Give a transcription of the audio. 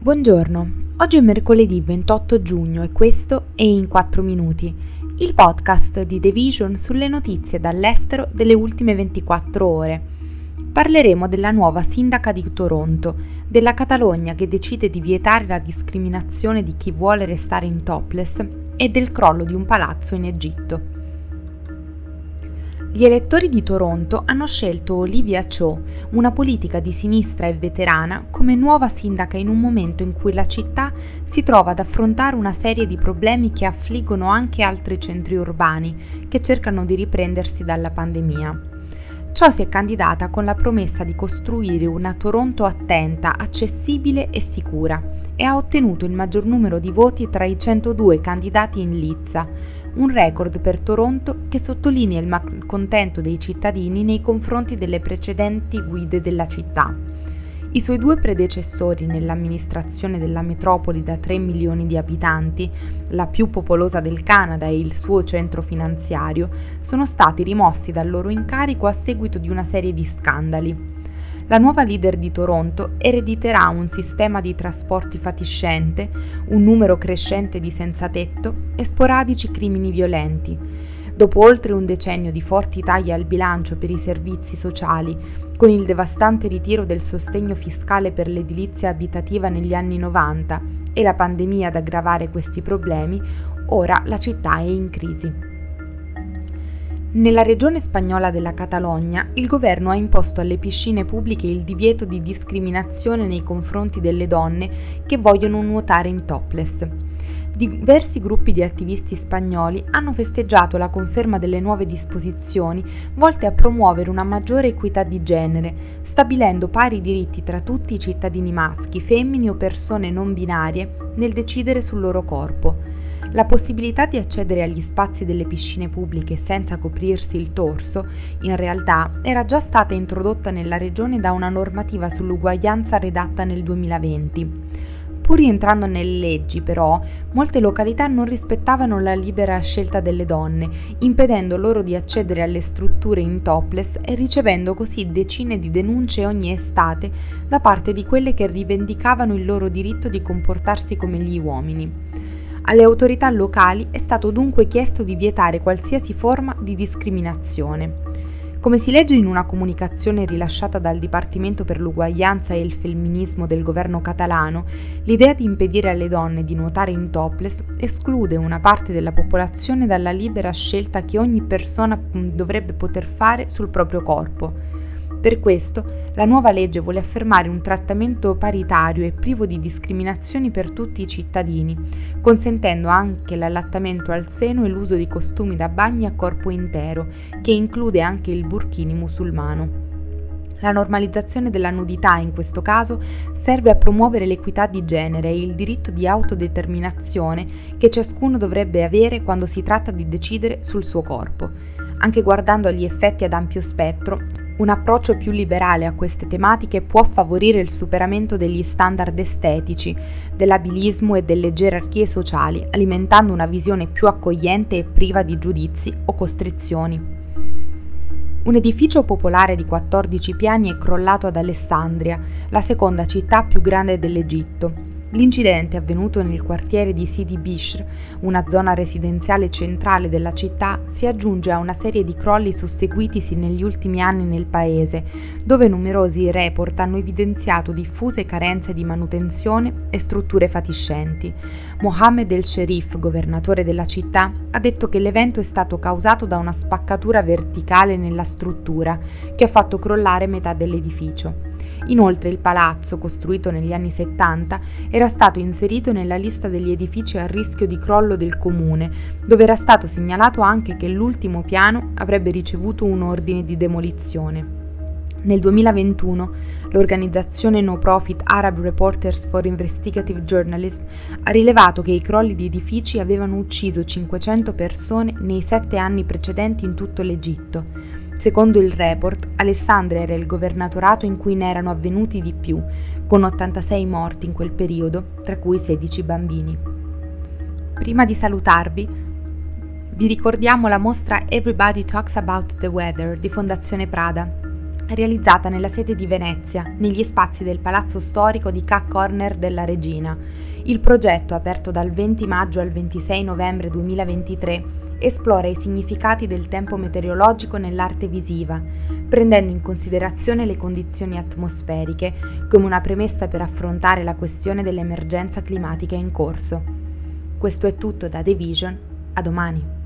Buongiorno, oggi è mercoledì 28 giugno e questo è In 4 Minuti, il podcast di The Vision sulle notizie dall'estero delle ultime 24 ore. Parleremo della nuova sindaca di Toronto, della Catalogna che decide di vietare la discriminazione di chi vuole restare in topless e del crollo di un palazzo in Egitto. Gli elettori di Toronto hanno scelto Olivia Cho, una politica di sinistra e veterana, come nuova sindaca in un momento in cui la città si trova ad affrontare una serie di problemi che affliggono anche altri centri urbani che cercano di riprendersi dalla pandemia. Ciò si è candidata con la promessa di costruire una Toronto attenta, accessibile e sicura e ha ottenuto il maggior numero di voti tra i 102 candidati in lizza, un record per Toronto che sottolinea il malcontento dei cittadini nei confronti delle precedenti guide della città. I suoi due predecessori nell'amministrazione della metropoli da 3 milioni di abitanti, la più popolosa del Canada e il suo centro finanziario, sono stati rimossi dal loro incarico a seguito di una serie di scandali. La nuova leader di Toronto erediterà un sistema di trasporti fatiscente, un numero crescente di senza tetto e sporadici crimini violenti. Dopo oltre un decennio di forti tagli al bilancio per i servizi sociali, con il devastante ritiro del sostegno fiscale per l'edilizia abitativa negli anni 90 e la pandemia ad aggravare questi problemi, ora la città è in crisi. Nella regione spagnola della Catalogna, il governo ha imposto alle piscine pubbliche il divieto di discriminazione nei confronti delle donne che vogliono nuotare in topless. Diversi gruppi di attivisti spagnoli hanno festeggiato la conferma delle nuove disposizioni volte a promuovere una maggiore equità di genere, stabilendo pari diritti tra tutti i cittadini maschi, femmini o persone non binarie nel decidere sul loro corpo. La possibilità di accedere agli spazi delle piscine pubbliche senza coprirsi il torso, in realtà, era già stata introdotta nella regione da una normativa sull'uguaglianza redatta nel 2020. Pur rientrando nelle leggi, però, molte località non rispettavano la libera scelta delle donne, impedendo loro di accedere alle strutture in topless e ricevendo così decine di denunce ogni estate da parte di quelle che rivendicavano il loro diritto di comportarsi come gli uomini. Alle autorità locali è stato dunque chiesto di vietare qualsiasi forma di discriminazione. Come si legge in una comunicazione rilasciata dal Dipartimento per l'uguaglianza e il femminismo del governo catalano, l'idea di impedire alle donne di nuotare in topless esclude una parte della popolazione dalla libera scelta che ogni persona dovrebbe poter fare sul proprio corpo per questo, la nuova legge vuole affermare un trattamento paritario e privo di discriminazioni per tutti i cittadini, consentendo anche l'allattamento al seno e l'uso di costumi da bagni a corpo intero, che include anche il burkini musulmano. La normalizzazione della nudità in questo caso serve a promuovere l'equità di genere e il diritto di autodeterminazione che ciascuno dovrebbe avere quando si tratta di decidere sul suo corpo. Anche guardando agli effetti ad ampio spettro, un approccio più liberale a queste tematiche può favorire il superamento degli standard estetici, dell'abilismo e delle gerarchie sociali, alimentando una visione più accogliente e priva di giudizi o costrizioni. Un edificio popolare di 14 piani è crollato ad Alessandria, la seconda città più grande dell'Egitto, L'incidente avvenuto nel quartiere di Sidi Bishr, una zona residenziale centrale della città, si aggiunge a una serie di crolli susseguitisi negli ultimi anni nel paese, dove numerosi report hanno evidenziato diffuse carenze di manutenzione e strutture fatiscenti. Mohammed El Sherif, governatore della città, ha detto che l'evento è stato causato da una spaccatura verticale nella struttura che ha fatto crollare metà dell'edificio. Inoltre il palazzo, costruito negli anni 70, era stato inserito nella lista degli edifici a rischio di crollo del comune, dove era stato segnalato anche che l'ultimo piano avrebbe ricevuto un ordine di demolizione. Nel 2021 l'organizzazione no profit Arab Reporters for Investigative Journalism ha rilevato che i crolli di edifici avevano ucciso 500 persone nei sette anni precedenti in tutto l'Egitto. Secondo il report, Alessandria era il governatorato in cui ne erano avvenuti di più, con 86 morti in quel periodo, tra cui 16 bambini. Prima di salutarvi, vi ricordiamo la mostra Everybody Talks About the Weather di Fondazione Prada. realizzata nella sede di Venezia, negli spazi del Palazzo Storico di K. Corner della Regina. Il progetto, aperto dal 20 maggio al 26 novembre 2023, esplora i significati del tempo meteorologico nell'arte visiva, prendendo in considerazione le condizioni atmosferiche come una premessa per affrontare la questione dell'emergenza climatica in corso. Questo è tutto da The Vision, a domani.